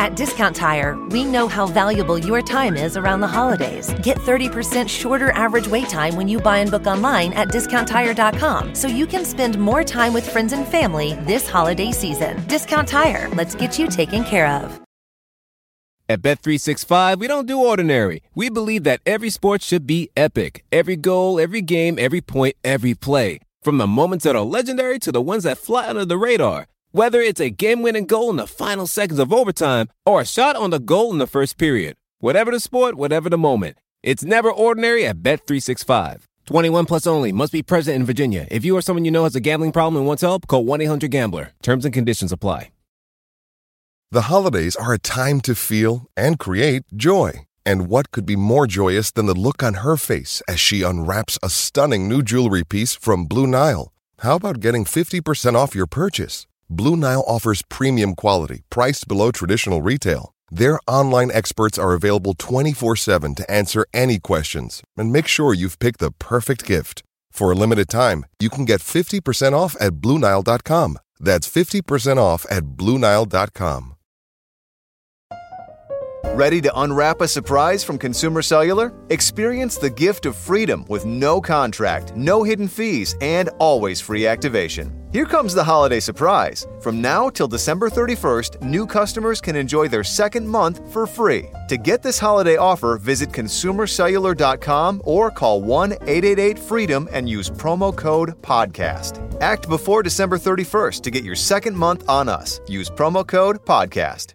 At Discount Tire, we know how valuable your time is around the holidays. Get 30% shorter average wait time when you buy and book online at discounttire.com so you can spend more time with friends and family this holiday season. Discount Tire, let's get you taken care of. At Bet365, we don't do ordinary. We believe that every sport should be epic. Every goal, every game, every point, every play. From the moments that are legendary to the ones that fly under the radar. Whether it's a game winning goal in the final seconds of overtime or a shot on the goal in the first period. Whatever the sport, whatever the moment. It's never ordinary at Bet365. 21 plus only. Must be present in Virginia. If you or someone you know has a gambling problem and wants help, call 1 800 Gambler. Terms and conditions apply. The holidays are a time to feel and create joy. And what could be more joyous than the look on her face as she unwraps a stunning new jewelry piece from Blue Nile? How about getting 50% off your purchase? Blue Nile offers premium quality, priced below traditional retail. Their online experts are available 24 7 to answer any questions and make sure you've picked the perfect gift. For a limited time, you can get 50% off at BlueNile.com. That's 50% off at BlueNile.com. Ready to unwrap a surprise from Consumer Cellular? Experience the gift of freedom with no contract, no hidden fees, and always free activation. Here comes the holiday surprise. From now till December 31st, new customers can enjoy their second month for free. To get this holiday offer, visit consumercellular.com or call 1 888 freedom and use promo code PODCAST. Act before December 31st to get your second month on us. Use promo code PODCAST.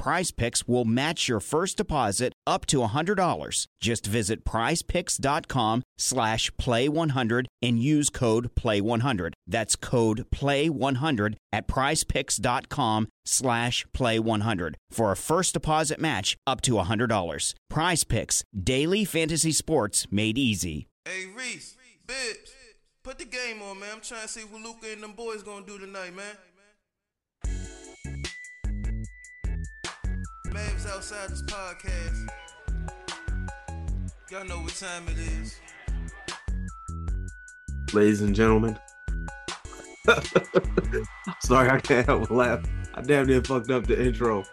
Prize Picks will match your first deposit up to $100. Just visit prizepicks.com slash play100 and use code play100. That's code play100 at prizepicks.com slash play100 for a first deposit match up to $100. Prize Picks, daily fantasy sports made easy. Hey, Reese, Bibs, put the game on, man. I'm trying to see what Luka and them boys gonna do tonight, man. Mavs Outsiders podcast. Y'all know what time it is. ladies and gentlemen. Sorry, I can't help but laugh. I damn near fucked up the intro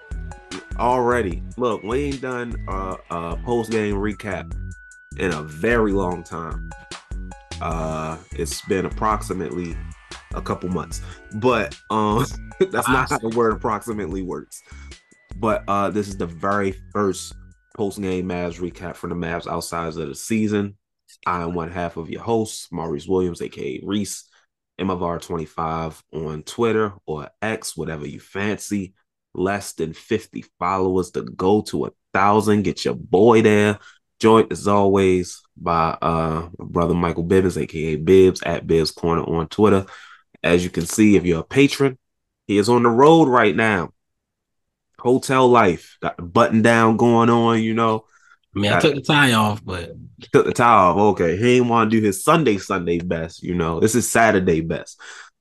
already. Look, we ain't done uh, a post game recap in a very long time. Uh, it's been approximately a couple months, but um, that's not how the word approximately works. But uh, this is the very first post game Mavs recap for the Mavs outside of the season. I am one half of your host, Maurice Williams, aka Reese, MFR25 on Twitter or X, whatever you fancy. Less than 50 followers to go to a thousand. Get your boy there. Joined as always by uh brother Michael Bibbins, aka Bibs at Bibs Corner on Twitter. As you can see, if you're a patron, he is on the road right now. Hotel life, got the button down going on, you know. I mean, I took the tie off, but took the tie off. Okay, he didn't want to do his Sunday Sunday best. You know, this is Saturday best.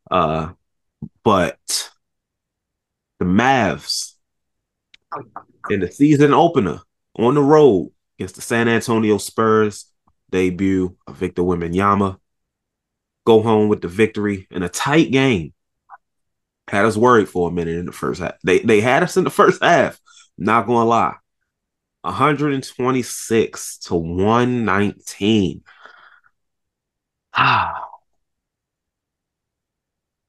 Uh, but the Mavs in the season opener on the road against the San Antonio Spurs debut of Victor Wembanyama. Go home with the victory in a tight game. Had us worried for a minute in the first half. They they had us in the first half. Not gonna lie. 126 to 119. Ah.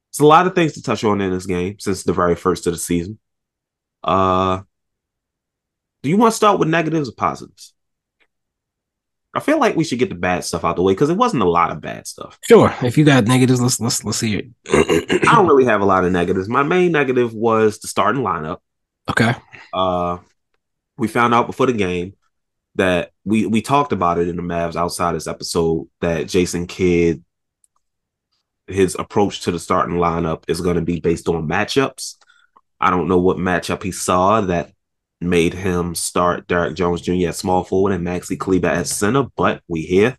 It's a lot of things to touch on in this game since the very first of the season. Uh do you want to start with negatives or positives? I feel like we should get the bad stuff out the way because it wasn't a lot of bad stuff. Sure. If you got negatives, let's let's let's hear it. I don't really have a lot of negatives. My main negative was the starting lineup. Okay. Uh we found out before the game that we we talked about it in the Mavs Outsiders episode that Jason Kidd his approach to the starting lineup is going to be based on matchups. I don't know what matchup he saw that made him start Derrick Jones Jr. at small forward and Maxi Kleber at center, but we here.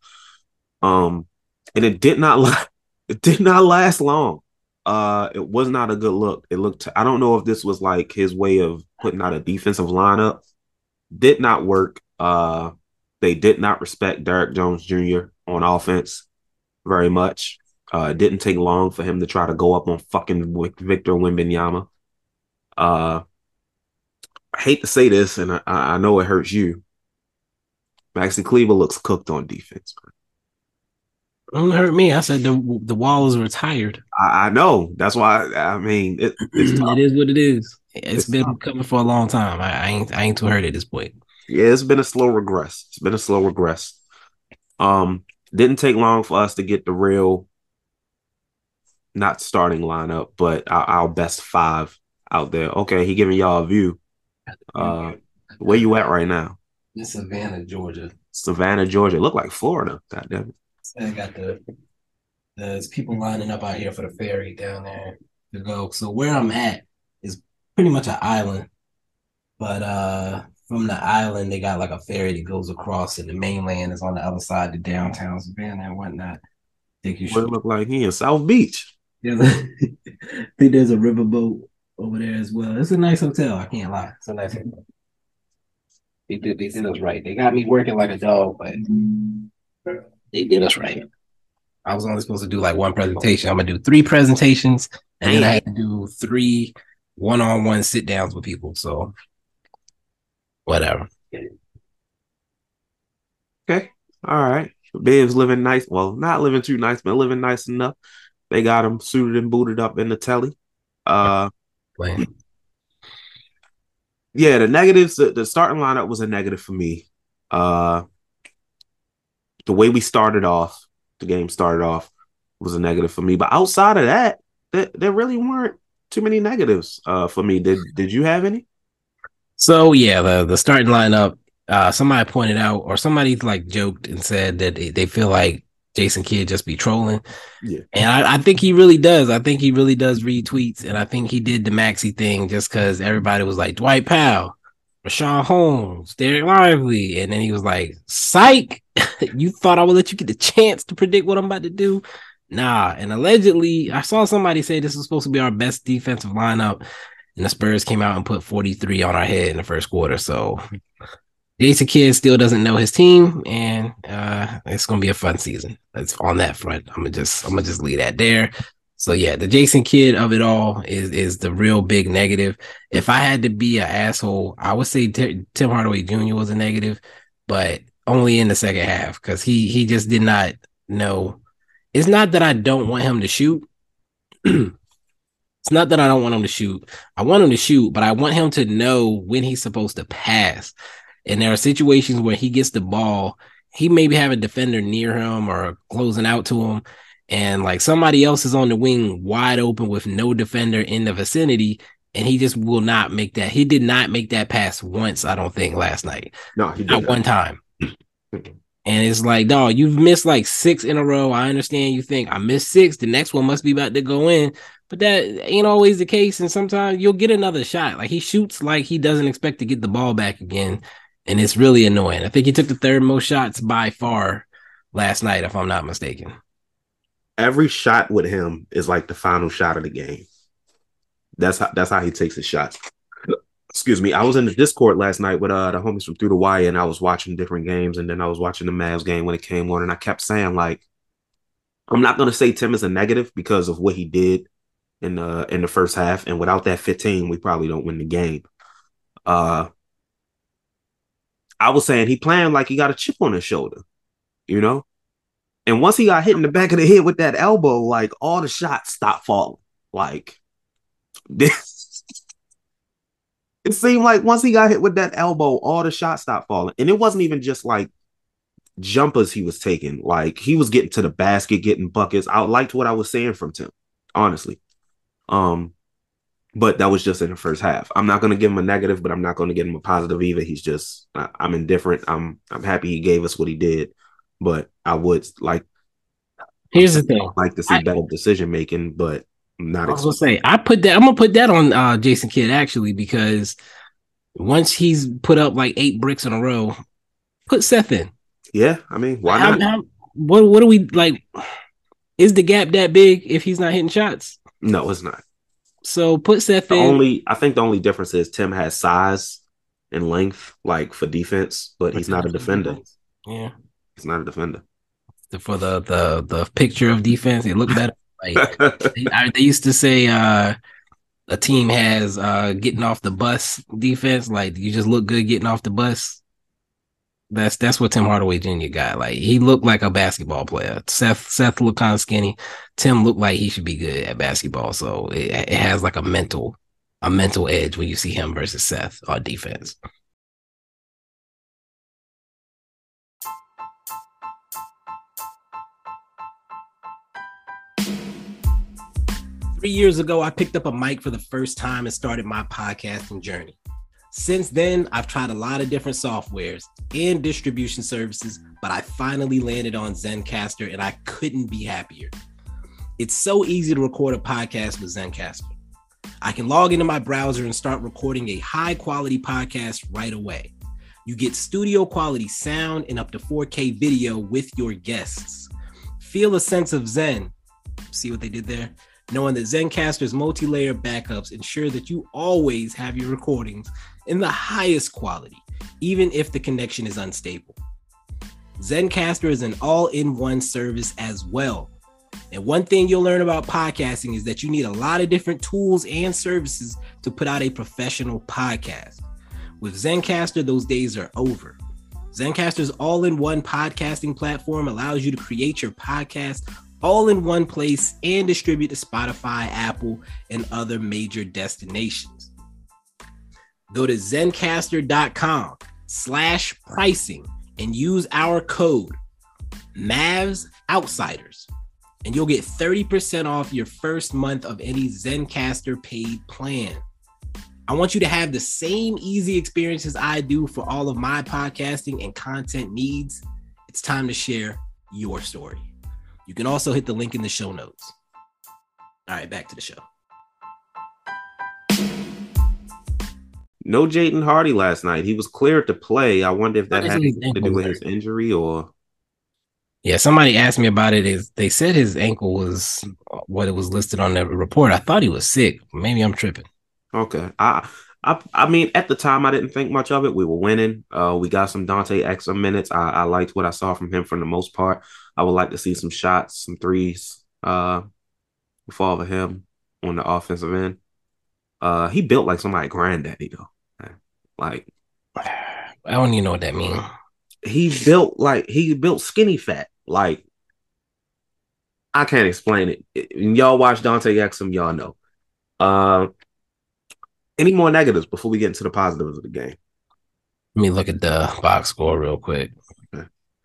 Um, and it did not la- it did not last long. Uh, it was not a good look. It looked. I don't know if this was like his way of putting out a defensive lineup did not work. Uh, they did not respect Derrick Jones Jr. on offense very much. Uh, it didn't take long for him to try to go up on fucking Victor Wembanyama. Uh, I hate to say this, and I, I know it hurts you. Maxi Kleber looks cooked on defense. Don't hurt me. I said the the wall is retired. I, I know. That's why. I mean, it, it is what it is. It's, it's been tough. coming for a long time. I, I, ain't I ain't too hurt at this point. Yeah, it's been a slow regress. It's been a slow regress. Um, didn't take long for us to get the real, not starting lineup, but our, our best five out there. Okay, he giving y'all a view. Uh, where you at right now? In Savannah, Georgia. Savannah, Georgia. Look like Florida. God damn it. I got the there's people lining up out here for the ferry down there to go. So where I'm at is pretty much an island. But uh from the island they got like a ferry that goes across and the mainland is on the other side of downtown Savannah and whatnot. I think you should look like he in South Beach. Yeah, I think there's a riverboat over there as well. It's a nice hotel. I can't lie. It's a nice hotel. They did, they did us right. They got me working like a dog, but they did us right. I was only supposed to do like one presentation. I'm gonna do three presentations, and then I had to do three one-on-one sit downs with people. So whatever. Okay. All right. Bib's living nice. Well, not living too nice, but living nice enough. They got him suited and booted up in the telly. Uh playing. Yeah, the negatives. The, the starting lineup was a negative for me. Uh, the way we started off, the game started off, was a negative for me. But outside of that, there, there really weren't too many negatives uh, for me. Did Did you have any? So yeah, the the starting lineup. Uh, somebody pointed out, or somebody like joked and said that they, they feel like Jason Kidd just be trolling. Yeah. And I, I, think he really does. I think he really does read tweets. And I think he did the Maxi thing just because everybody was like, Dwight Powell, Richaun Holmes, Dereck Lively. And then he was like, Psych, you thought I would let you get the chance to predict what I'm about to do? Nah. And allegedly, I saw somebody say this was supposed to be our best defensive lineup. And the Spurs came out and put 43 on our head in the first quarter. So Jason Kidd still doesn't know his team, and uh, it's gonna be a fun season. That's on that front. I'm gonna just I'm gonna just leave that there. So yeah, the Jason Kidd of it all is is the real big negative. If I had to be an asshole, I would say T- Tim Hardaway Jr. was a negative, but only in the second half because he he just did not know. It's not that I don't want him to shoot. it's not that I don't want him to shoot. I want him to shoot, but I want him to know when he's supposed to pass. And there are situations where he gets the ball, he maybe have a defender near him or closing out to him, and like somebody else is on the wing wide open with no defender in the vicinity, and he just will not make that. He did not make that pass once, I don't think, last night. No, he did not one time. And it's like, dog, you've missed like six in a row. I understand you think I missed six. The next one must be about to go in. But that ain't always the case. And sometimes you'll get another shot. Like he shoots like he doesn't expect to get the ball back again and it's really annoying. I think he took the third most shots by far last night, if I'm not mistaken. Every shot with him is like the final shot of the game. That's how that's how he takes his shots. Excuse me. I was in the Discord last night with uh the homies from Through the Wire, and I was watching different games, and then I was watching the Mavs game when it came on, and I kept saying like, I'm not gonna say Tim is a negative because of what he did in the in the first half, and without that 15, we probably don't win the game. Uh, I was saying he playing like he got a chip on his shoulder, you know. And once he got hit in the back of the head with that elbow, like all the shots stopped falling. Like this, it seemed like once he got hit with that elbow, all the shots stopped falling. And it wasn't even just like jumpers he was taking. Like he was getting to the basket, getting buckets. I liked what I was saying from Tim, honestly. Um, but that was just in the first half. I'm not going to give him a negative, but I'm not going to give him a positive either. He's just I, I'm indifferent. I'm I'm happy he gave us what he did, but I would like. Here's the thing: like to see I, better decision making, but not. I was gonna say I put that. I'm gonna put that on uh, Jason Kidd actually because once he's put up like eight bricks in a row, put Seth in. Yeah, I mean, why not? How, how, what what are we like? Is the gap that big if he's not hitting shots? No, it's not. So put Seth the in. Only I think the only difference is Tim has size and length, like for defense, but he's not a defender. Yeah, he's not a defender. For the the the picture of defense, it looked better. Like they, they, used to say, uh, a team has uh getting off the bus defense. Like you just look good getting off the bus. That's that's what Tim Hardaway Jr. got. Like he looked like a basketball player. Seth Seth looked kind of skinny. Tim looked like he should be good at basketball. So it, it has like a mental a mental edge when you see him versus Seth on defense. Three years ago, I picked up a mic for the first time and started my podcasting journey. Since then, I've tried a lot of different softwares and distribution services, but I finally landed on Zencastr and I couldn't be happier. It's so easy to record a podcast with Zencastr. I can log into my browser and start recording a high quality podcast right away. You get studio quality sound and up to 4K video with your guests. Feel a sense of Zen. See what they did there? knowing that Zencastr's multi-layer backups ensure that you always have your recordings in the highest quality, even if the connection is unstable. Zencastr is an all-in-one service as well. And one thing you'll learn about podcasting is that you need a lot of different tools and services to put out a professional podcast. With Zencastr, those days are over. Zencastr's all in one podcasting platform allows you to create your podcast all in one place and distribute to Spotify, Apple, and other major destinations. Go to zencastr.com slash pricing and use our code Mavs Outsiders, and you'll get 30% off your first month of any Zencastr paid plan. I want you to have the same easy experiences I do for all of my podcasting and content needs. It's time to share your story. You can also hit the link in the show notes. All right, back to the show. No Jaden Hardy last night. He was cleared to play. I wonder if that had to do with his injury or. Yeah, somebody asked me about it. Is they said his ankle was what it was listed on the report. I thought he was sick. Maybe I'm tripping. Okay, I I I mean at the time I didn't think much of it. We were winning. Uh, we got some Dante Exum minutes. I, I liked what I saw from him for the most part. I would like to see some shots, some threes, uh, fall for him on the offensive end. Uh, he built like somebody granddaddy though. Like, I don't even know what that means. He built like he built skinny fat. Like, I can't explain it. y'all watch Dante Exum, y'all know. Uh, any more negatives before we get into the positives of the game? Let me look at the box score real quick.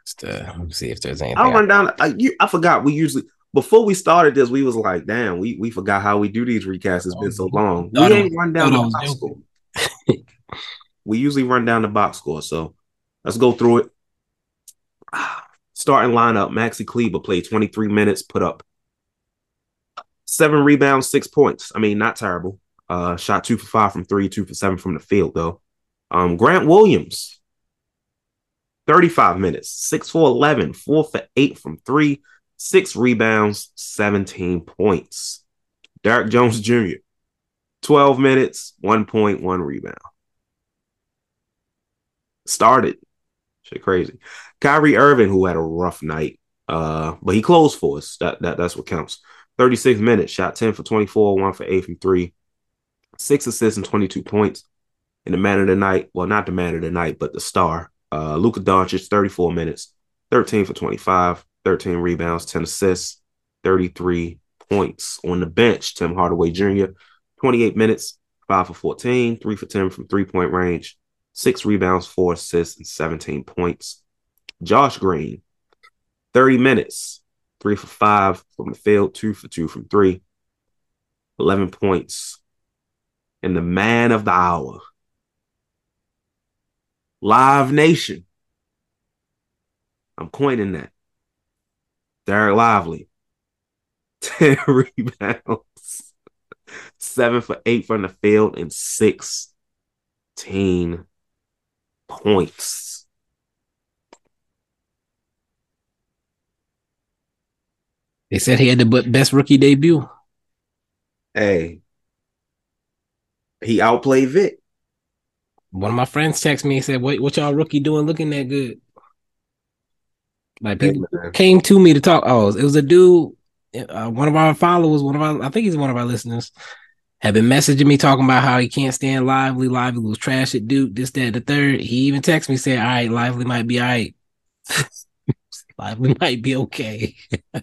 Just to see if there's anything. I'll run down. I, you, I forgot. We usually before we started this, we was like, "Damn, we we forgot how we do these recasts. It's been so long. No, we ain't run down no, the box score. we usually run down the box score. So let's go through it. Starting lineup: Maxi Kleber played 23 minutes, put up seven rebounds, six points. I mean, not terrible. Uh, shot two for five from three, two for seven from the field though. Um, Grant Williams 35 minutes, 6 for 11, 4 for 8 from 3, 6 rebounds, 17 points. Derrick Jones Jr., 12 minutes, 1.1 rebound. Started. Shit crazy. Kyrie Irving, who had a rough night, uh, but he closed for us. That, that That's what counts. 36 minutes, shot 10 for 24, 1 for 8 from 3, 6 assists and 22 points. In the man of the night, well, not the man of the night, but the star, uh, Luka Doncic, 34 minutes, 13 for 25, 13 rebounds, 10 assists, 33 points. On the bench, Tim Hardaway Jr., 28 minutes, 5 for 14, 3 for 10 from three point range, 6 rebounds, 4 assists, and 17 points. Josh Green, 30 minutes, 3 for 5 from the field, 2 for 2 from 3, 11 points. And the man of the hour, Live Nation. I'm coining that. Dereck Lively, 10 rebounds, 7 for 8 from the field, and 16 points. They said he had the best rookie debut. Hey, he outplayed Vic. One of my friends texted me and said, "What what y'all rookie doing? Looking that good?" Like people hey, came to me to talk. Oh, it was a dude, uh, one of our followers, one of our, I think he's one of our listeners, had been messaging me talking about how he can't stand Lively. Lively was trash at Duke. This, that, the third. He even texted me saying, "All right, Lively might be all right. Lively might be okay."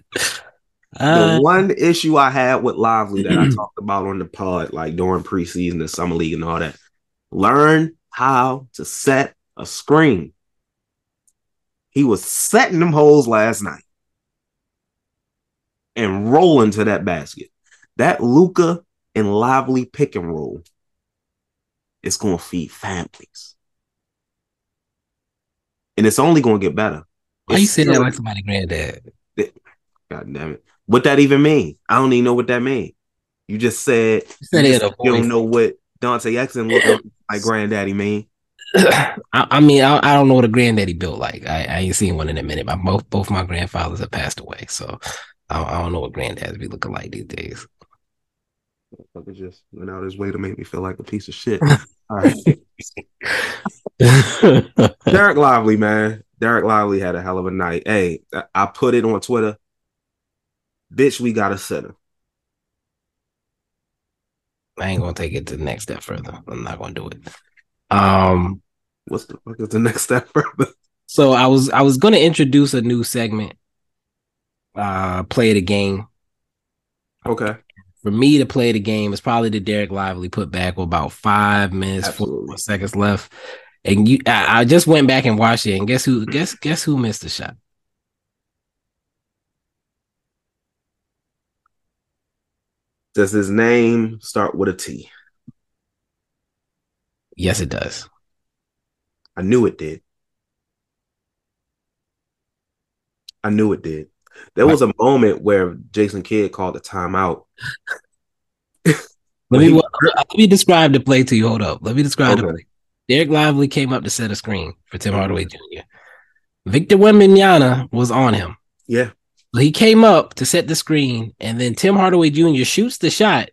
Uh, the one issue I had with Lively that I talked about on the pod, like during preseason and summer league and all that, learn how to set a screen. He was setting them holes last night and rolling to that basket. That Luka and Lively pick and roll is going to feed families. And it's only going to get better. Why you say that like somebody granddad? God damn it. What that even mean? I don't even know what that mean. You just said you, said you, just, you don't know what Dante Exum looked like granddaddy mean. I, I, mean, I, I, don't know what a granddaddy built like. I, I ain't seen one in a minute. My both both my grandfathers have passed away, so I, I don't know what granddads be looking like these days. Fucker just went out his way to make me feel like a piece of shit. All right, Dereck Lively, man. Dereck Lively had a hell of a night. Hey, I put it on Twitter bitch, we got a center. I ain't gonna take it to the next step further. I'm not gonna do it. Um, what's the fuck is the next step further? So I was I was gonna introduce a new segment. Uh, play the game. Okay. For me to play the game, it's probably the Dereck Lively put back with about five minutes, Absolutely. four seconds left. And you, I, I just went back and watched it, and guess who? Guess guess who missed the shot? Does his name start with a T? Yes, it does. I knew it did. I knew it did. There was a moment where Jason Kidd called a timeout. let me let me describe the play to you. Hold up. Let me describe okay. the play. Dereck Lively came up to set a screen for Tim Hardaway Jr. Victor Wembanyama was on him. Yeah he came up to set the screen, and then Tim Hardaway Jr. shoots the shot.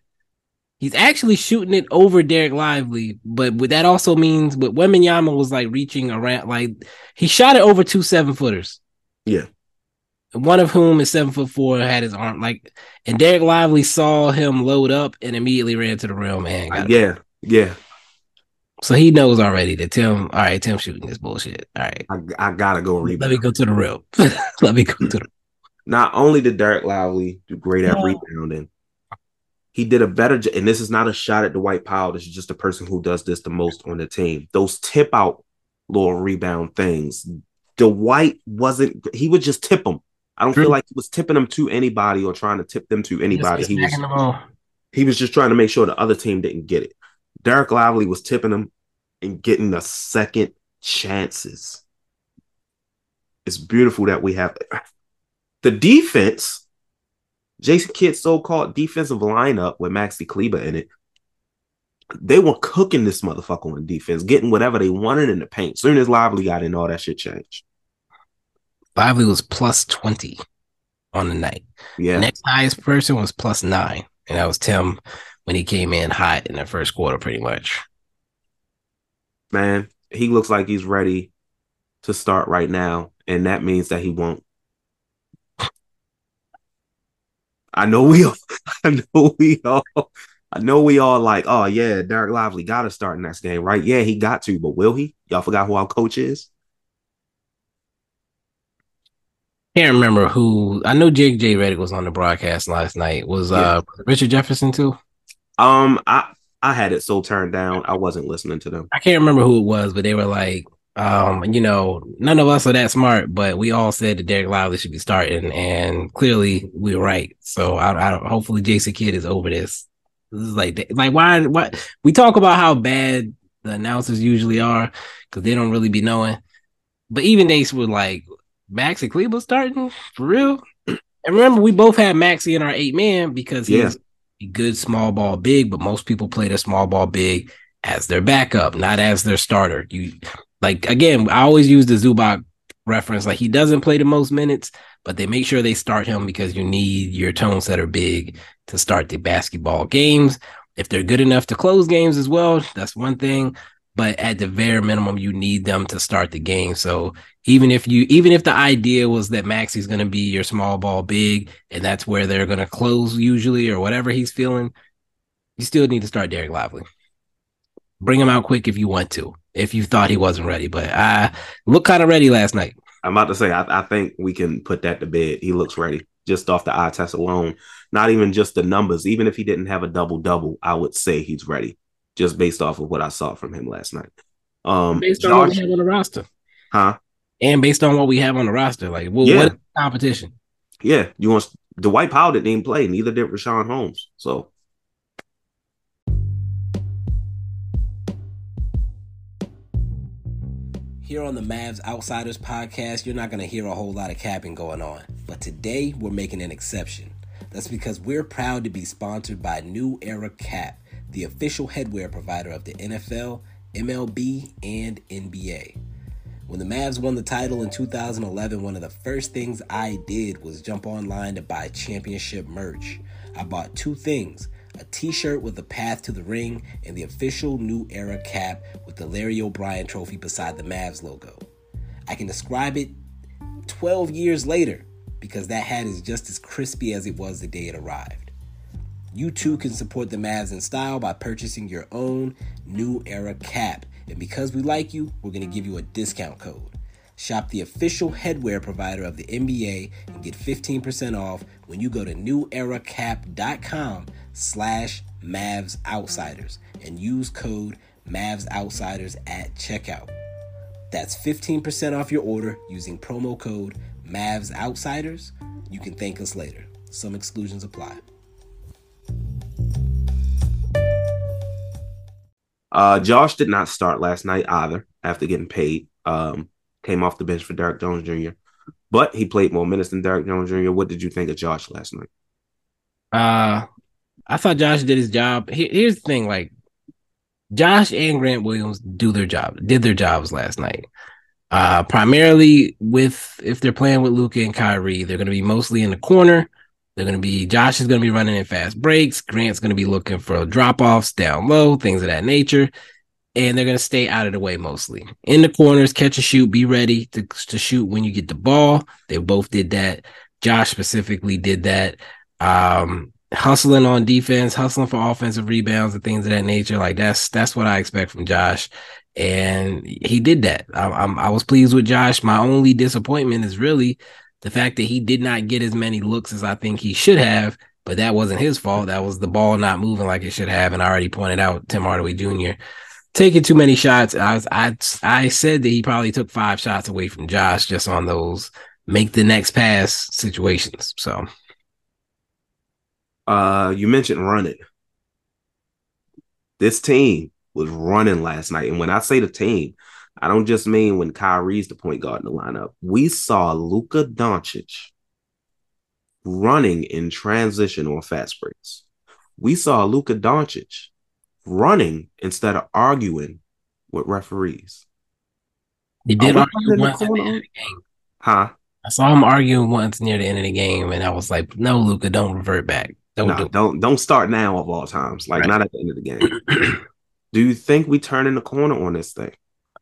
He's actually shooting it over Dereck Lively, but that also means but Wembanyama was like reaching around, like he shot it over two seven footers. Yeah. One of whom is seven foot four, had his arm like, and Dereck Lively saw him load up and immediately ran to the rim. Man, yeah, yeah. So he knows already that Tim. All right, Tim shooting this bullshit. All right, I, I gotta go rebound. Let me go to the rim. Let me go to the. Not only did Dereck Lively do great at rebounding, he did a better job. And this is not a shot at Dwight Powell. This is just a person who does this the most on the team. Those tip out little rebound things. Dwight wasn't, he would just tip them. I don't True. feel like he was tipping them to anybody or trying to tip them to anybody. He was, he was just trying to make sure the other team didn't get it. Dereck Lively was tipping them and getting the second chances. It's beautiful that we have the defense, Jason Kidd's so-called defensive lineup with Maxi Kleber in it, they were cooking this motherfucker on defense, getting whatever they wanted in the paint. Soon as Lively got in, all that shit changed. Lively was plus 20 on the night. Yeah. Next highest person was plus nine. And that was Tim when he came in hot in the first quarter, pretty much. Man, he looks like he's ready to start right now. And that means that he won't. I know we all, I know we all, I know we all like, oh yeah, Dereck Lively got to start next game, right? Yeah, he got to, but will he? Y'all forgot who our coach is? Can't remember who. I know Jake J. Redick was on the broadcast last night. Was yeah. uh Richard Jefferson too? Um, I I had it so turned down, I wasn't listening to them. I can't remember who it was, but they were like, um, you know, none of us are that smart, but we all said that Dereck Lively should be starting, and clearly we are right. So I, I hopefully Jason Kidd is over this. This is like, like why? What we talk about how bad the announcers usually are because they don't really be knowing. But even they were like, Maxi Kleber starting for real. And remember, we both had Maxi in our eight man because he's yeah. a good small ball big, but most people play the small ball big as their backup, not as their starter. You like again, I always use the Zubac reference. Like he doesn't play the most minutes, but they make sure they start him because you need your tone setter big to start the basketball games. If they're good enough to close games as well, that's one thing. But at the very minimum, you need them to start the game. So even if you, even if the idea was that Maxi's going to be your small ball big, and that's where they're going to close usually, or whatever he's feeling, you still need to start Dereck Lively. Bring him out quick if you want to if you thought he wasn't ready. But I looked kind of ready last night. I'm about to say, I, I, think we can put that to bed. He looks ready just off the eye test alone. Not even just the numbers. Even if he didn't have a double double, I would say he's ready just based off of what I saw from him last night. Um, based on what we have on the roster, huh? And based on what we have on the roster, like well, yeah. what competition? Yeah, you want Dwight Powell didn't even play. Neither did Richaun Holmes. So Here on the Mavs Outsiders podcast, you're not going to hear a whole lot of capping going on. But today, we're making an exception. That's because we're proud to be sponsored by New Era Cap, the official headwear provider of the NFL, MLB, and NBA. When the Mavs won the title in 2011, one of the first things I did was jump online to buy championship merch. I bought two things a t shirt with the path to the ring, and the official New Era cap with the Larry O'Brien trophy beside the Mavs logo. I can describe it 12 years later because that hat is just as crispy as it was the day it arrived. You too can support the Mavs in style by purchasing your own New Era cap. And because we like you, we're going to give you a discount code. Shop the official headwear provider of the NBA and get 15% off when you go to neweracap.com slash Mavs Outsiders and use code Mavs Outsiders at checkout. That's 15% off your order using promo code Mavs Outsiders. You can thank us later. Some exclusions apply. Uh, Josh did not start last night either after getting paid. Um, came off the bench for Derrick Jones Jr., but he played more minutes than Derrick Jones Jr. What did you think of Josh last night? Uh, I thought Josh did his job. here's the thing: like Josh and Grant Williams do their job, did their jobs last night. Uh, primarily with if they're playing with Luka and Kyrie, they're going to be mostly in the corner. They're going to be Josh is going to be running in fast breaks. Grant's going to be looking for drop offs down low, things of that nature, and they're going to stay out of the way mostly in the corners, catch a shoot, be ready to to shoot when you get the ball. They both did that. Josh specifically did that. Um, hustling on defense, hustling for offensive rebounds and things of that nature. Like that's that's what I expect from Josh, and he did that. I, I'm I was pleased with Josh. My only disappointment is really the fact that he did not get as many looks as I think he should have. But that wasn't his fault. That was the ball not moving like it should have. And I already pointed out Tim Hardaway Jr. taking too many shots. I was I I said that he probably took five shots away from Josh just on those make the next pass situations. So uh, you mentioned running. This team was running last night. And when I say the team, I don't just mean when Kyrie's the point guard in the lineup. We saw Luka Doncic running in transition on fast breaks. We saw Luka Doncic running instead of arguing with referees. He did argue once at the end of the game. Huh? I saw him arguing once near the end of the game, and I was like, "No, Luka, don't revert back. Don't No, do don't, don't start now of all times. Like Right. not at the end of the game. Do you think we turn in the corner on this thing?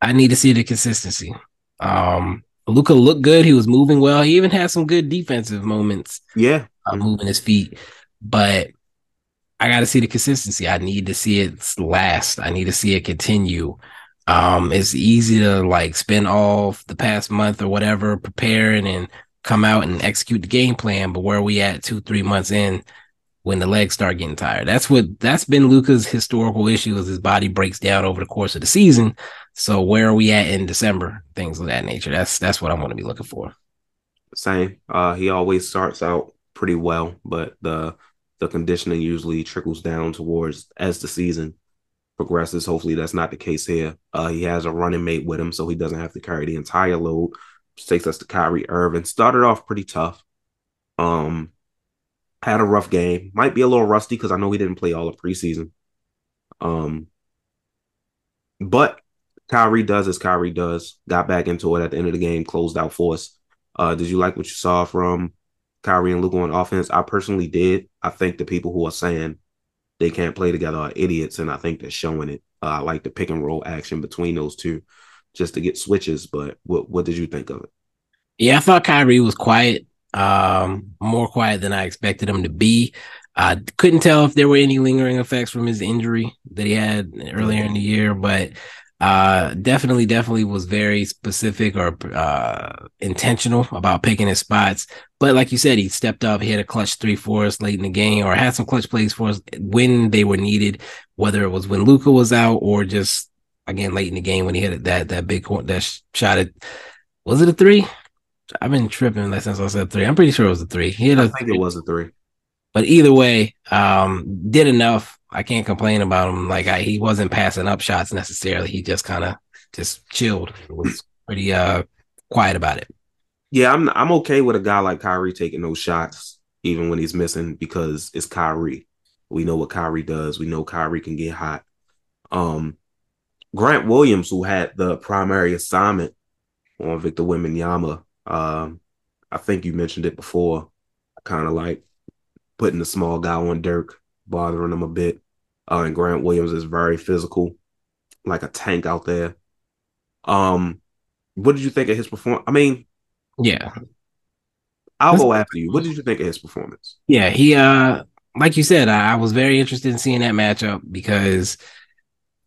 I need to see the consistency. Um, Luka looked good. He was moving well. He even had some good defensive moments, Yeah. uh, moving his feet. But I got to see the consistency. I need to see it last. I need to see it continue. Um, it's easy to like spend all the past month or whatever preparing and come out and execute the game plan. But where are we at two, three months in when the legs start getting tired? That's what that's been Luka's historical issue is his body breaks down over the course of the season. So where are we at in December? Things of that nature. That's that's what I'm going to be looking for. Same. Uh, he always starts out pretty well, but the the conditioning usually trickles down towards as the season progresses. Hopefully, that's not the case here. Uh, he has a running mate with him, so he doesn't have to carry the entire load. Which takes us to Kyrie Irving. Started off pretty tough. Um, had a rough game. Might be a little rusty because I know he didn't play all of preseason. Um, but Kyrie does as Kyrie does. Got back into it at the end of the game, closed out for us. Uh, did you like what you saw from Kyrie and Luka on offense? I personally did. I think the people who are saying they can't play together are idiots, and I think they're showing it. Uh, I like the pick and roll action between those two just to get switches. But what what did you think of it? Yeah, I thought Kyrie was quiet, um, more quiet than I expected him to be. I couldn't tell if there were any lingering effects from his injury that he had earlier in the year, but uh, definitely, definitely was very specific or uh, intentional about picking his spots. But like you said, he stepped up, he had a clutch three for us late in the game, or had some clutch plays for us when they were needed, whether it was when Luka was out or just again late in the game when he hit that that big that shot at was it a three? I've been tripping like since I said three. I'm pretty sure it was a three. He I a think it was a three. but either way, um, did enough. I can't complain about him. Like I, he wasn't passing up shots necessarily. He just kind of just chilled. Was pretty uh quiet about it. Yeah, I'm I'm okay with a guy like Kyrie taking those shots, even when he's missing, because it's Kyrie. We know what Kyrie does. We know Kyrie can get hot. Um, Grant Williams, who had the primary assignment on Victor Wembanyama, um, I think you mentioned it before, kind of like putting the small guy on Dirk, bothering him a bit. Uh, and Grant Williams is very physical, like a tank out there. Um, what did you think of his performance? I mean, Yeah, I'll go after you. What did you think of his performance? yeah. He uh, like you said, I, I was very interested in seeing that matchup because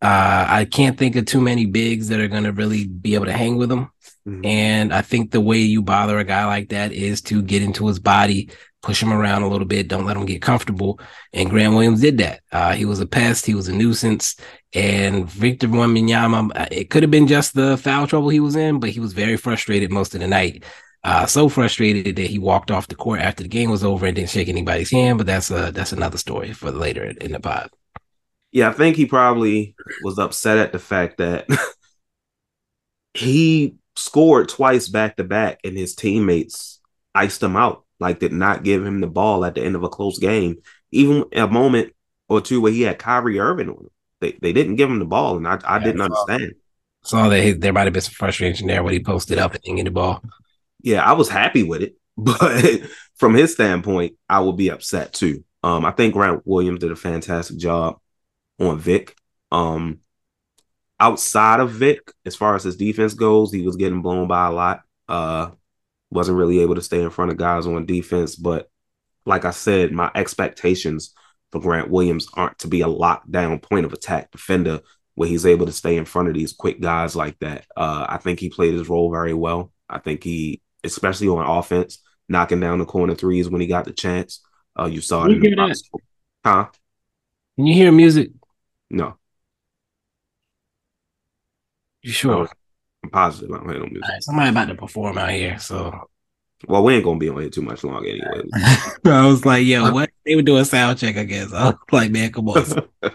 uh, I can't think of too many bigs that are going to really be able to hang with him. Mhm. And I think the way you bother a guy like that is to get into his body, push him around a little bit, don't let him get comfortable. And Grant Williams did that. Uh, he was a pest, he was a nuisance. And Victor Wembanyama, uh, it could have been just the foul trouble he was in, but he was very frustrated most of the night. Uh, so frustrated that he walked off the court after the game was over and didn't shake anybody's hand. But that's uh that's another story for later in the pod. Yeah, I think he probably was upset at the fact that he scored twice back to back and his teammates iced him out, like did not give him the ball at the end of a close game. Even a moment or two where he had Kyrie Irving on him. They, they didn't give him the ball, and I, I Yeah, didn't understand. Saw that he, there might have been some frustration there when he posted up and didn't get the ball. yeah, I was happy with it, but from his standpoint, I would be upset too. Um, I think Grant Williams did a fantastic job on Vic. Um, outside of Vic, as far as his defense goes, he was getting blown by a lot. Uh, wasn't really able to stay in front of guys on defense, but like I said, my expectations for Grant Williams aren't to be a lockdown point of attack defender where he's able to stay in front of these quick guys like that. Uh, I think he played his role very well. I think he, especially on offense, knocking down the corner threes when he got the chance. Uh, you saw it You in the box. Huh? Can you hear music? No, You sure? I'm positive I don't hear no music. Right, somebody about to perform out here, so Well, we ain't gonna be on here too much longer anyway. I was like, "Yo, what?" They were doing sound check, I guess. I was like, "Man, come on."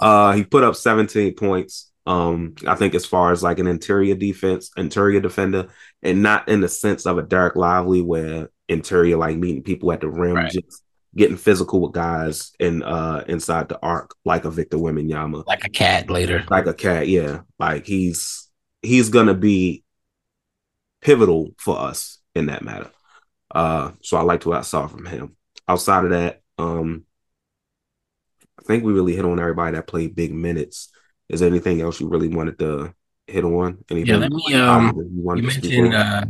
uh, he put up 17 points. Um, I think as far as like an interior defense, interior defender, and not in the sense of a Dereck Lively where interior like meeting people at the rim, Right. just getting physical with guys in uh inside the arc, like a Victor Wembanyama, like a cat later, like a cat. Yeah, like he's he's gonna be pivotal for us in that matter. Uh, so I liked what I saw from him. Outside of that, um, I think we really hit on everybody that played big minutes. Is there anything else you really wanted to hit on? Anything yeah, let me um you, you mentioned uh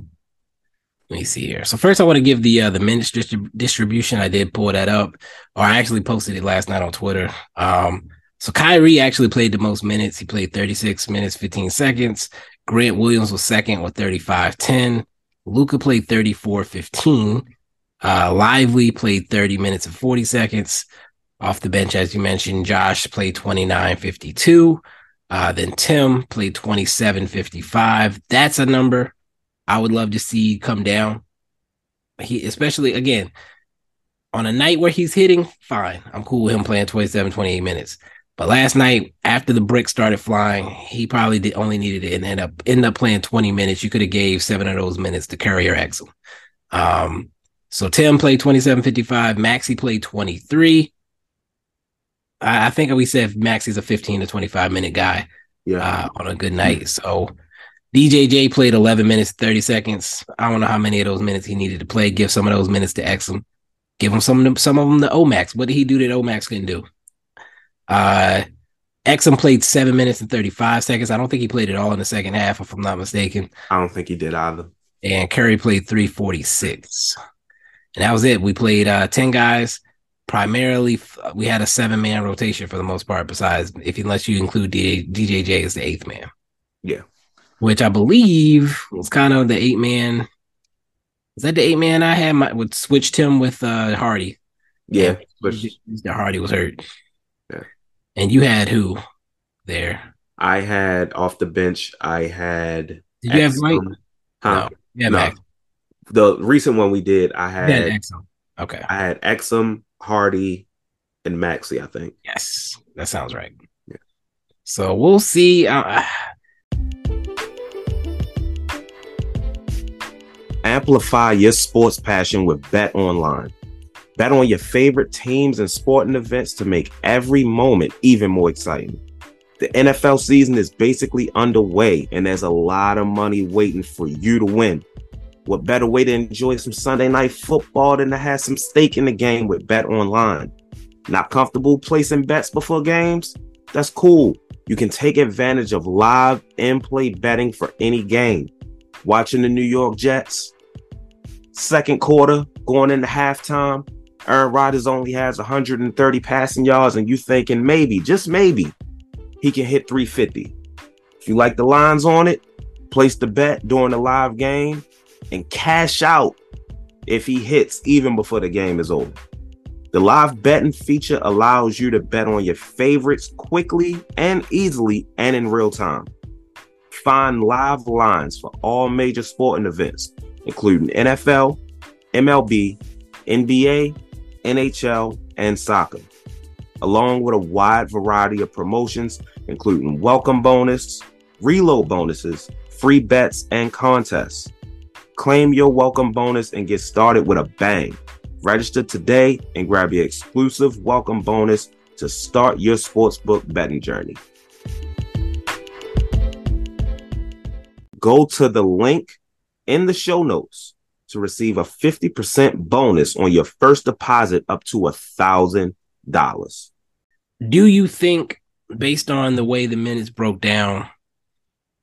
let me see here. So first, I want to give the uh, the minutes distrib- distribution. I did pull that up, or I actually posted it last night on Twitter. Um, so Kyrie actually played the most minutes. He played 36 minutes, 15 seconds. Grant Williams was second with 35 10. Luka played 34 15. Uh, Lively played 30 minutes and 40 seconds. Off the bench, as you mentioned, Josh played 29 52. Uh, then Tim played 27 55. That's a number I would love to see come down. He, especially again, on a night where he's hitting, fine. I'm cool with him playing 27, 28 minutes. But last night, after the brick started flying, he probably did only needed to end up end up playing 20 minutes. You could have gave seven of those minutes to Carrier Exum. Um, so Tim played 27.55. Maxi played 23. I, I, think we said Maxi's a 15 to 25 minute guy. Yeah. Uh, on a good night. So DJJ played 11 minutes 30 seconds. I don't know how many of those minutes he needed to play. Give some of those minutes to Exum. Give him some some of them to Omax. What did he do that Omax couldn't do? Uh, Exum played seven minutes and 35 seconds. I don't think he played it all in the second half, if I'm not mistaken. I don't think he did either. And Curry played 346. And that was it. We played uh, 10 guys. Primarily, we had a seven man rotation for the most part, besides, if unless you include DJJ as the eighth man. Yeah which I believe was kind of the eight man. Is that the eight man I had? My would switched him with uh Hardy. Yeah, but the Hardy was hurt. Yeah, and you had who there? I had off the bench. I had. Did you have Mike? Huh? No. Yeah, no. Max. The recent one we did, I had. Exum. Okay. I had Exum, Hardy, and Maxi. I think. Yes, that sounds right. Yeah. So we'll see. Uh, Amplify your sports passion with Bet Online. Bet on your favorite teams and sporting events to make every moment even more exciting. The NFL season is basically underway, and there's a lot of money waiting for you to win. What better way to enjoy some Sunday night football than to have some stake in the game with Bet Online? Not comfortable placing bets before games? That's cool. You can take advantage of live in play betting for any game. Watching the New York Jets? second quarter going into halftime, Aaron Rodgers only has 130 passing yards, and you thinking maybe, just maybe, he can hit 350. If you like the lines on it, place the bet during the live game and cash out if he hits even before the game is over. The live betting feature allows you to bet on your favorites quickly and easily and in real time. Find live lines for all major sporting events including NFL, MLB, NBA, NHL, and soccer, along with a wide variety of promotions, including welcome bonus, reload bonuses, free bets, and contests. Claim your welcome bonus and get started with a bang. Register today and grab your exclusive welcome bonus to start your sportsbook betting journey. Go to the link in the show notes to receive a 50% bonus on your first deposit up to a thousand dollars. Do you think, based on the way the minutes broke down,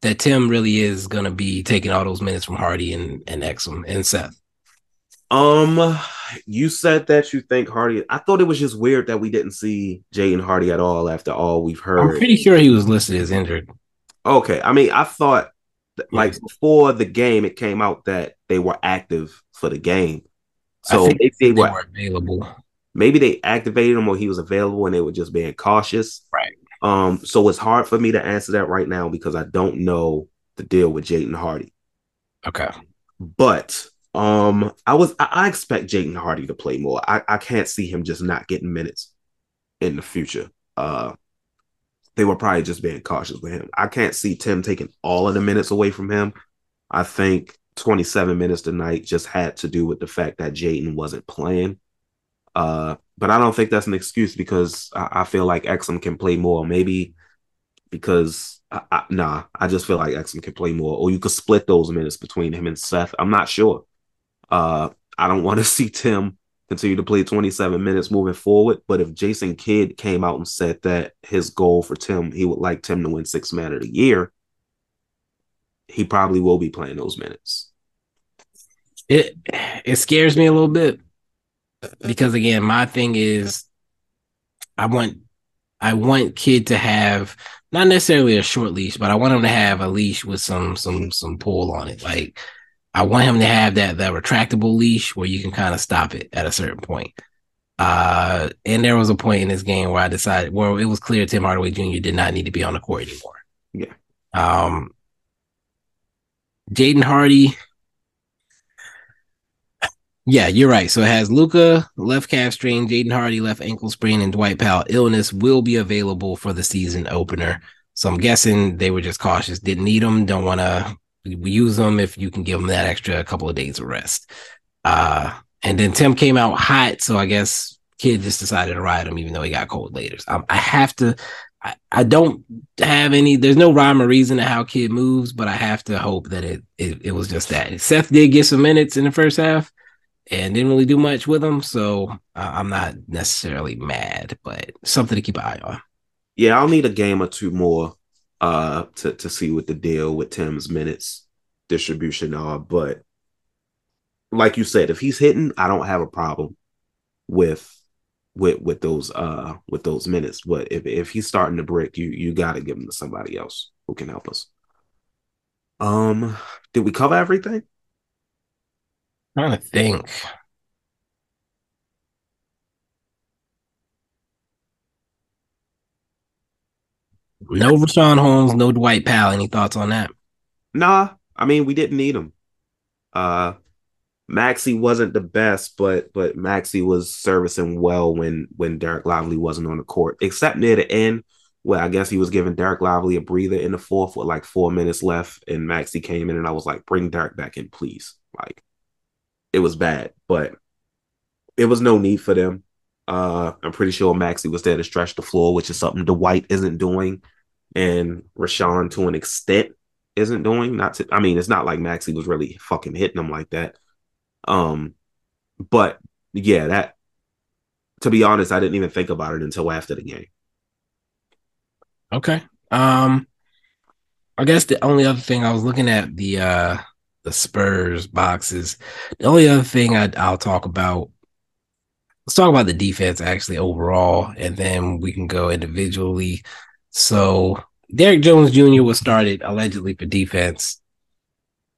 that Tim really is going to be taking all those minutes from Hardy and, and Exum and Seth? Um, you said that you think Hardy. I thought it was just weird that we didn't see Jaden Hardy at all after all we've heard. I'm pretty sure he was listed as injured. Okay, I mean, I thought like before the game, it came out that they were active for the game. So maybe they, were, were, available. Maybe they activated him or he was available and they were just being cautious. Right. Um, so it's hard for me to answer that right now because I don't know the deal with Jaden Hardy. Okay. But um I was I, I expect Jaden Hardy to play more. I, I can't see him just not getting minutes in the future. Uh they were probably just being cautious with him. I can't see Tim taking all of the minutes away from him. I think 27 minutes tonight just had to do with the fact that Jaden wasn't playing. Uh, but I don't think that's an excuse because I, I feel like Exum can play more. Maybe because I, I, nah, I just feel like Exum can play more, or you could split those minutes between him and Seth. I'm not sure. Uh, I don't want to see Tim continue to play 27 minutes moving forward. But if Jason Kidd came out and said that his goal for Tim, he would like Tim to win six man of the year, he probably will be playing those minutes. It it scares me a little bit because again, my thing is I want I want Kidd to have not necessarily a short leash, but I want him to have a leash with some some some pull on it. Like I want him to have that that retractable leash where you can kind of stop it at a certain point. Uh, and there was a point in this game where I decided, well, it was clear Tim Hardaway Jr. did not need to be on the court anymore. Yeah. Um, Jaden Hardy. Yeah, you're right. So it has Luka left calf strain, Jaden Hardy left ankle sprain, and Dwight Powell illness will be available for the season opener. So I'm guessing they were just cautious, didn't need them, don't want to use them if you can give them that extra couple of days of rest. Uh, and then Tim came out hot, so I guess Kidd just decided to ride him, even though he got cold later. So I have to. I, I don't have any. There's no rhyme or reason to how Kidd moves, but I have to hope that it it, it was just that. Seth did get some minutes in the first half, and didn't really do much with them, so uh, I'm not necessarily mad, but something to keep an eye on. Yeah, I'll need a game or two more uh to to see what the deal with Tim's minutes distribution are. But like you said, if he's hitting, I don't have a problem with with with those uh with those minutes. But if if he's starting to brick, you you got to give him to somebody else who can help us. Um, did we cover everything? Trying to think. No Richaun Holmes, no Dwight Powell. Any thoughts on that? Nah, I mean we didn't need him. Uh wasn't the best, but but Maxi was servicing well when when Dereck Lively wasn't on the court, except near the end, where I guess he was giving Dereck Lively a breather in the fourth with like four minutes left, and Maxi came in, and I was like, bring Dereck back in, please. Like it was bad, but it was no need for them. Uh, I'm pretty sure Maxi was there to stretch the floor, which is something Dwight isn't doing and Richaun to an extent isn't doing. Not to, I mean, it's not like Maxi was really fucking hitting them like that. Um, but yeah, that to be honest, I didn't even think about it until after the game. Okay. Um, I guess the only other thing I was looking at the uh the Spurs boxes. The only other thing I, I'll talk about. Let's talk about the defense actually overall, and then we can go individually. So Derrick Jones Jr. was started allegedly for defense.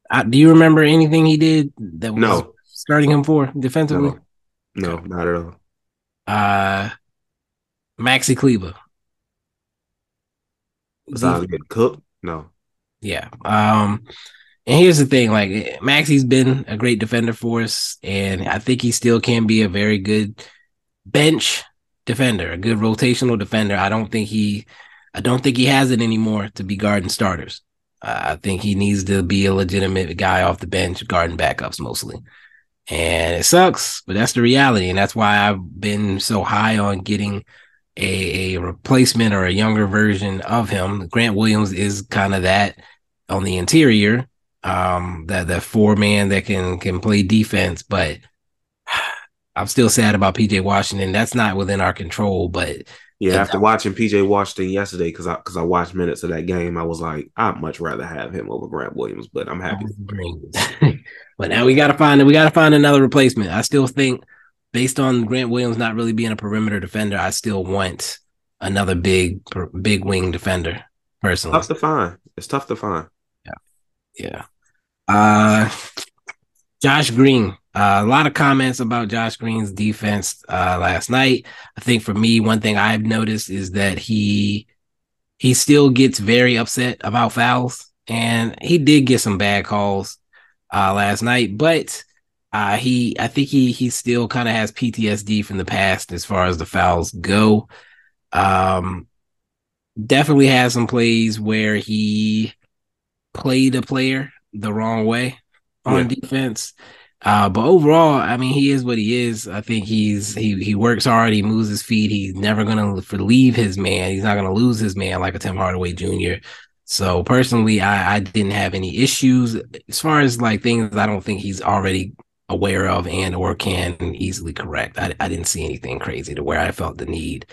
Uh, do you remember anything he did that was no. starting him for defensively? No, no not at all. Uh, Maxi Kleber. Besides getting cooked? No. Yeah. Um, and here's the thing: like Maxi's been a great defender for us, and I think he still can be a very good bench defender, a good rotational defender. I don't think he I don't think he has it anymore to be guarding starters. I think he needs to be a legitimate guy off the bench, guarding backups mostly. And it sucks, but that's the reality. And that's why I've been so high on getting a, a replacement or a younger version of him. Grant Williams is kind of that on the interior, um, that that four man that can can play defense. But I'm still sad about PJ Washington. That's not within our control, but yeah, after watching PJ Washington yesterday, because I because I watched minutes of that game, I was like, I'd much rather have him over Grant Williams, but I'm happy. but now we gotta find it. we gotta find another replacement. I still think, based on Grant Williams not really being a perimeter defender, I still want another big big wing defender. Personally, tough to find. It's tough to find. Yeah, yeah. Uh, Josh Green uh, a lot of comments about Josh Green's defense uh, last night. I think for me, one thing I've noticed is that he he still gets very upset about fouls, and he did get some bad calls uh, last night. But uh, he, I think he he still kind of has PTSD from the past as far as the fouls go. Um, definitely has some plays where he played a player the wrong way on yeah. defense Uh, but overall, I mean, he is what he is. I think he's he he works hard. He moves his feet. He's never gonna leave his man. He's not gonna lose his man like a Tim Hardaway Jr. So personally, I I didn't have any issues as far as like things I don't think he's already aware of and or can easily correct. I I didn't see anything crazy to where I felt the need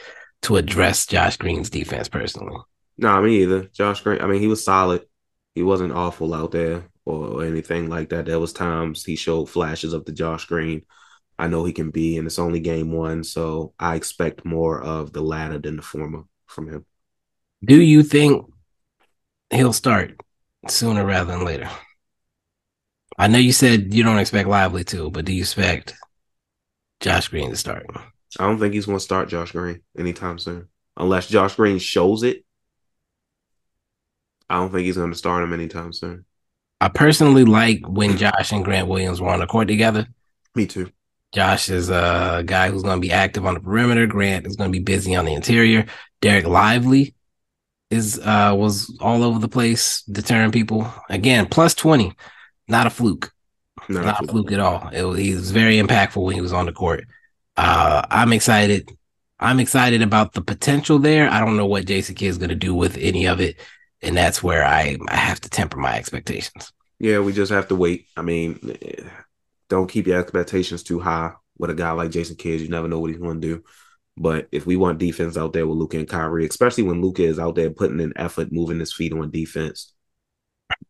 to address Josh Green's defense personally. No, nah, me either. Josh Green. I mean, he was solid. He wasn't awful out there or anything like that. There was times he showed flashes of the Josh Green I know he can be, and it's only game one, so I expect more of the latter than the former from him. Do you think he'll start sooner rather than later? I know you said you don't expect Lively to, but do you expect Josh Green to start? I don't think he's going to start Josh Green anytime soon, unless Josh Green shows it. I don't think he's going to start him anytime soon. I personally like when Josh and Grant Williams were on the court together. Me too. Josh is a guy who's going to be active on the perimeter. Grant is going to be busy on the interior. Dereck Lively is uh was all over the place, deterring people. Again, plus twenty, not a fluke, not, not a, fluke. fluke. at all. It, he was very impactful when he was on the court. Uh, I'm excited. I'm excited about the potential there. I don't know what Jason Kidd is going to do with any of it and that's where I I have to temper my expectations. Yeah, we just have to wait. I mean, don't keep your expectations too high with a guy like Jason Kidd. You never know what he's going to do. But if we want defense out there with Luka and Kyrie, especially when Luka is out there putting in effort, moving his feet on defense,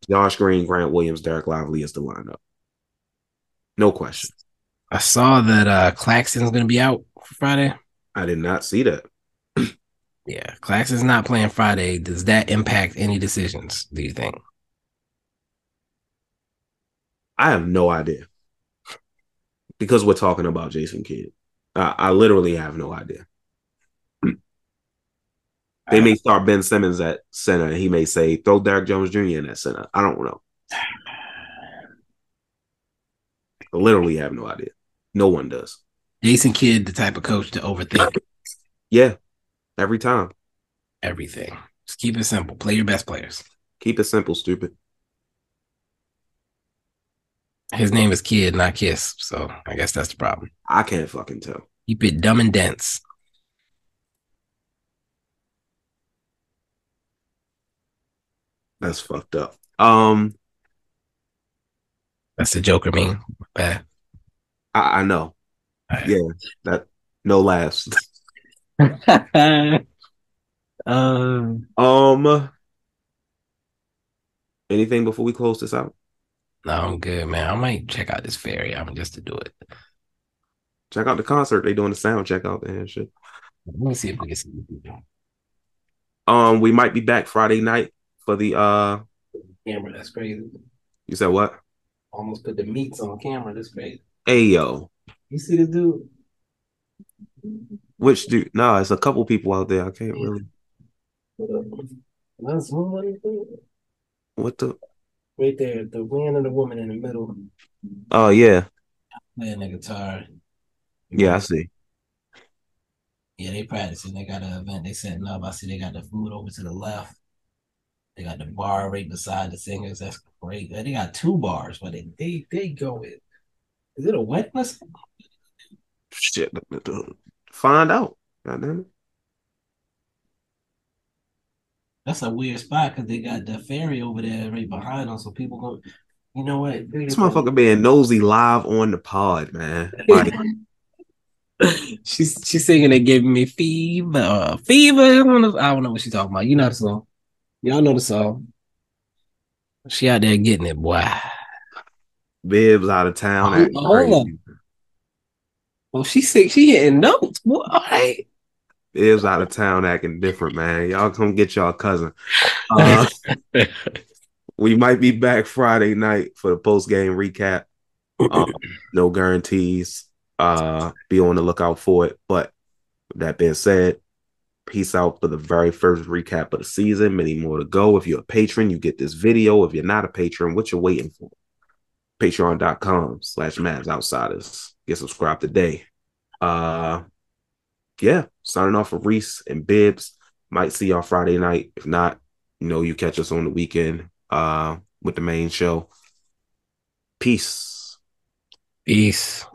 Josh Green, Grant Williams, Dereck Lively is the lineup. No question. I saw that uh Claxton's going to be out for Friday. I did not see that. Yeah, class is not playing Friday. Does that impact any decisions? Do you think? I have no idea because we're talking about Jason Kidd. I, I literally have no idea. They may start Ben Simmons at center, and he may say throw Derrick Jones Jr. in at center. I don't know. I literally have no idea. No one does. Jason Kidd, the type of coach to overthink. yeah, every time. Everything. Just keep it simple. Play your best players. Keep it simple, stupid. His name is Kidd, not Kiss. So I guess that's the problem. I can't fucking tell. Keep it dumb and dense. That's fucked up. Um That's the Joker meme. Bad. I, I know. Right. Yeah. That no laughs. um, um, anything before we close this out? No, I'm good, man. I might check out this ferry. I'm just to do it. Check out the concert. They doing the sound check out there and shit. Let me see if we can see. Um, we might be back Friday night for the uh camera. That's crazy. You said what? Almost put the meats on camera. That's crazy. Hey yo. You see the dude? Which do No, it's a couple people out there. I can't really. What the? Right there, the man and the woman in the middle. Oh yeah. Playing the guitar. Yeah, I see. Yeah, they practicing. They got an event they setting up. I see they got the food over to the left. They got the bar right beside the singers. That's great. They got two bars, but they they, they go in. Is it a wetness? Shit find out. God damn it. That's a weird spot because they got the ferry over there right behind them, so people go. You know what? This motherfucker being nosy live on the pod, man. she's she's singing they giving me fever, fever. I don't, know, I don't know what she's talking about. You know the song. Y'all know the song. She out there getting it, boy. Bibs out of town. Oh, hold on. Oh. Well, she sick. She hitting notes. Boy, all right. Is out of town acting different, man. Y'all come get y'all cousin. Uh, we might be back Friday night for the post game recap. Um, no guarantees. Uh, be on the lookout for it. But that being said, peace out for the very first recap of the season. Many more to go. If you're a patron, you get this video. If you're not a patron, what you waiting for? Patreon.com slash Mavs Outsiders get subscribed today. Uh, yeah, signing off for Reese and Bibs. Might see y'all Friday night. If not, you know, you catch us on the weekend uh, with the main show. Peace. Peace.